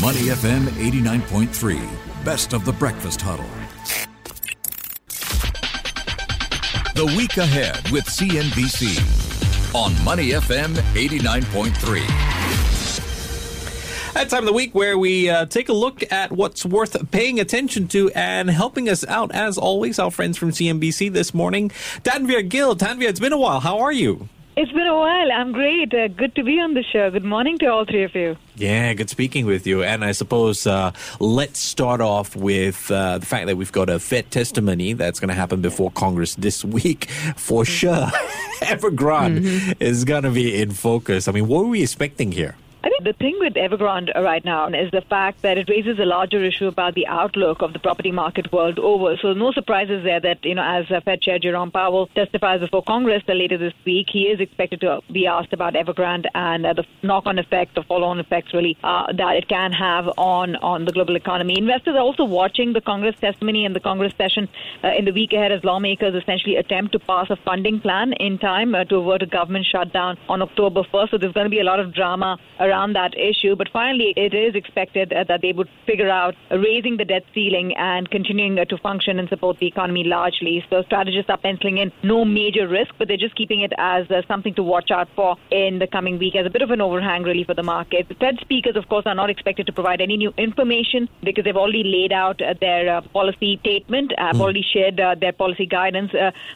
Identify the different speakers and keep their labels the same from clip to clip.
Speaker 1: Money FM 89.3, best of the breakfast huddle. The week ahead with CNBC on Money FM 89.3.
Speaker 2: That time of the week where we uh, take a look at what's worth paying attention to and helping us out, as always, our friends from CNBC this morning. Tanvir Gill. Tanvir, it's been a while. How are you?
Speaker 3: It's been a while. I'm great. Uh, good to be on the show. Good morning to all three of you.
Speaker 2: Yeah, good speaking with you. And I suppose uh, let's start off with uh, the fact that we've got a Fed testimony that's going to happen before Congress this week. For sure, Evergrande mm-hmm. is going to be in focus. I mean, what are we expecting here?
Speaker 3: I think the thing with Evergrande right now is the fact that it raises a larger issue about the outlook of the property market world over. So no surprises there that, you know, as Fed Chair Jerome Powell testifies before Congress later this week, he is expected to be asked about Evergrande and uh, the knock-on effect, the follow-on effects really uh, that it can have on, on the global economy. Investors are also watching the Congress testimony and the Congress session uh, in the week ahead as lawmakers essentially attempt to pass a funding plan in time uh, to avert a government shutdown on October 1st. So there's going to be a lot of drama around that issue. But finally, it is expected uh, that they would figure out raising the debt ceiling and continuing uh, to function and support the economy largely. So strategists are penciling in no major risk, but they're just keeping it as uh, something to watch out for in the coming week as a bit of an overhang, really, for the market. The Fed speakers, of course, are not expected to provide any new information because they've already laid out their policy statement, have mm. already shared their policy guidance.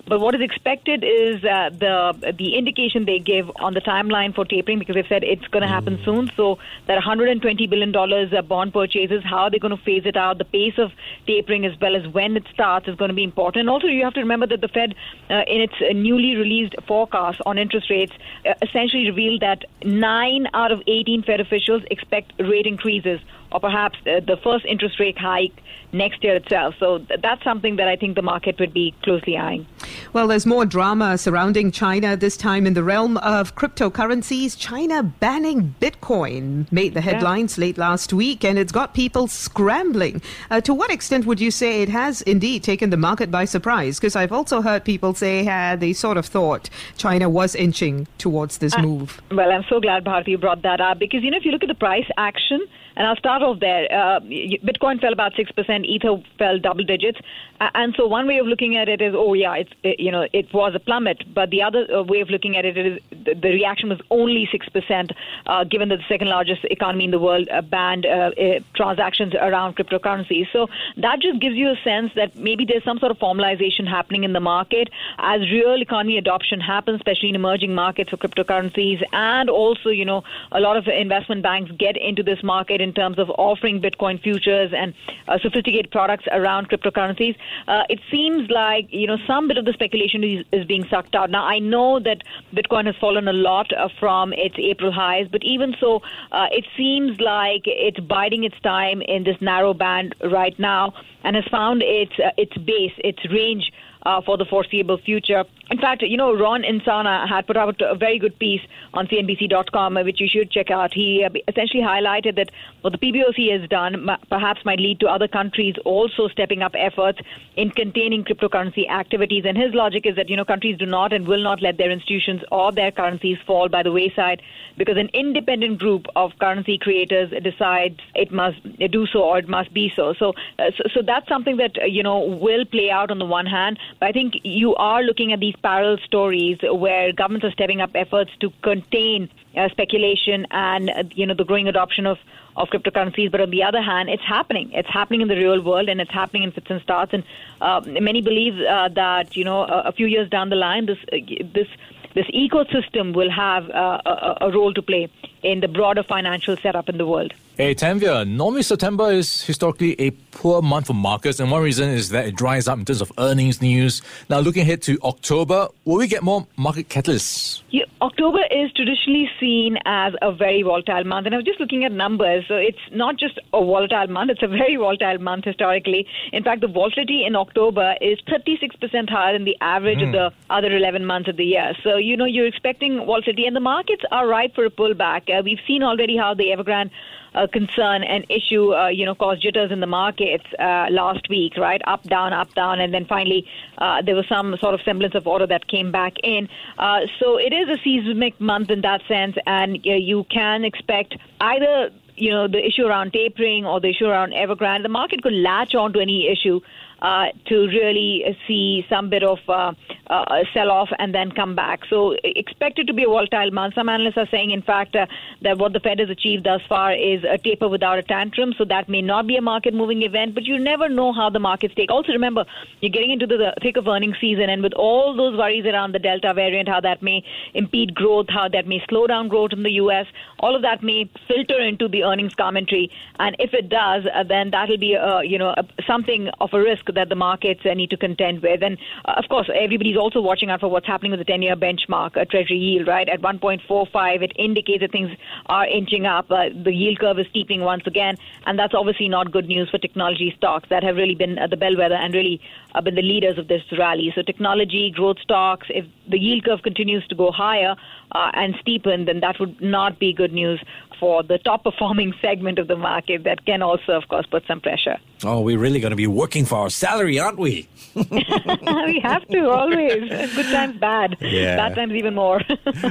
Speaker 3: but what is expected is the the indication they give on the timeline for tapering because they've said it's going to happen soon. So that 120 billion dollars bond purchases, how are they're going to phase it out, the pace of tapering as well as when it starts is going to be important. Also, you have to remember that the Fed, uh, in its newly released forecast on interest rates, uh, essentially revealed that nine out of 18 Fed officials expect rate increases or perhaps uh, the first interest rate hike next year itself. So that's something that I think the market would be closely eyeing.
Speaker 4: Well, there's more drama surrounding China this time in the realm of cryptocurrencies. China banning Bitcoin made the headlines yeah. late last week, and it's got people scrambling. Uh, to what extent would you say it has indeed taken the market by surprise? Because I've also heard people say uh, they sort of thought China was inching towards this uh, move.
Speaker 3: Well, I'm so glad, Bharti, you brought that up because, you know, if you look at the price action, and I'll start off there. Uh, Bitcoin fell about 6%, Ether fell double digits. Uh, and so one way of looking at it is, oh, yeah, it's, it, you know, it was a plummet. But the other uh, way of looking at it is the, the reaction was only 6%, uh, given that the second largest economy in the world uh, banned uh, transactions around cryptocurrencies. So that just gives you a sense that maybe there's some sort of formalization happening in the market as real economy adoption happens, especially in emerging markets for cryptocurrencies. And also, you know, a lot of investment banks get into this market in terms of offering Bitcoin futures and uh, sophisticated products around cryptocurrencies. Uh, it seems like you know some bit of the speculation is, is, being sucked out. Now I know that Bitcoin has fallen a lot uh, from its April highs, but even so, uh, it seems like it's biding its time in this narrow band right now and has found its uh, its base, its range uh, for the foreseeable future. In fact, you know, Ron Insana had put out a very good piece on CNBC.com, which you should check out. He uh, essentially highlighted that what the PBOC has done perhaps might lead to other countries also stepping up efforts in containing cryptocurrency activities. And his logic is that, you know, countries do not and will not let their institutions or their currencies fall by the wayside because an independent group of currency creators decides it must do so or it must be so. So, uh, so, so that's something that, you know, will play out on the one hand. But I think you are looking at these parallel stories where governments are stepping up efforts to contain uh, speculation and uh, you know the growing adoption of of cryptocurrencies. But on the other hand, it's happening. It's happening in the real world, and it's happening in fits and starts. And uh, many believe uh, that you know a, a, few years down the line, this uh, this this ecosystem will have uh, a, a role to play in the broader financial setup in the world.
Speaker 5: Hey, Tanvir, normally September is historically a poor month for markets, and one reason is that it dries up in terms of earnings news. Now, looking ahead to October, will we get more market catalysts?
Speaker 3: Yeah, October is traditionally seen as a very volatile month, and I was just looking at numbers. So it's not just a volatile month, it's a very volatile month historically. In fact, the volatility in October is 36% higher than the average mm. of hmm. the other 11 months of the year. So, you know, you're expecting volatility, and the markets are ripe for a pullback. Uh, we've seen already how the Evergrande uh, concern and issue, uh, you know, caused jitters in the markets uh, last week, right? Up, down, up, down, and then finally uh, there was some sort of semblance of order that came back in. Uh, so it is a seismic month in that sense, and uh, you can expect either you know, the issue around tapering or the issue around Evergrande, the market could latch on to any issue uh, to really see some bit of uh, uh, sell off and then come back. So expect it to be a volatile month. Some analysts are saying, in fact, uh, that what the Fed has achieved thus far is a taper without a tantrum. So that may not be a market moving event, but you never know how the markets take. Also, remember, you're getting into the thick of earnings season, and with all those worries around the Delta variant, how that may impede growth, how that may slow down growth in the U.S., all of that may filter into the earnings commentary. And if it does, uh, then that'll be, uh, you know, something of a risk that the markets uh, need to contend with. And uh, of course, everybody's also watching out for what's happening with the 10 year benchmark, a treasury yield, right? At 1.45, it indicates that things are inching up. Uh, the yield curve is steepening once again, and that's obviously not good news for technology stocks that have really been uh, the bellwether and really uh, been the leaders of this rally. So, technology, growth stocks, if the yield curve continues to go higher uh, and steepen, then that would not be good news for the top performing segment of the market that can also, of course, put some pressure.
Speaker 2: Oh, we're really going to be working for our salary, aren't we?
Speaker 3: we have to, always. Good times, bad. Yeah. Bad times, even more.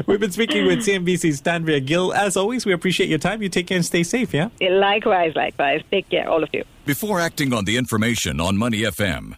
Speaker 2: We've been speaking with CNBC's Tanvir Gill. As always, we appreciate your time. You take care and stay safe, yeah?
Speaker 3: Likewise, likewise. Take care, all of you.
Speaker 1: Before acting on the information on Money FM,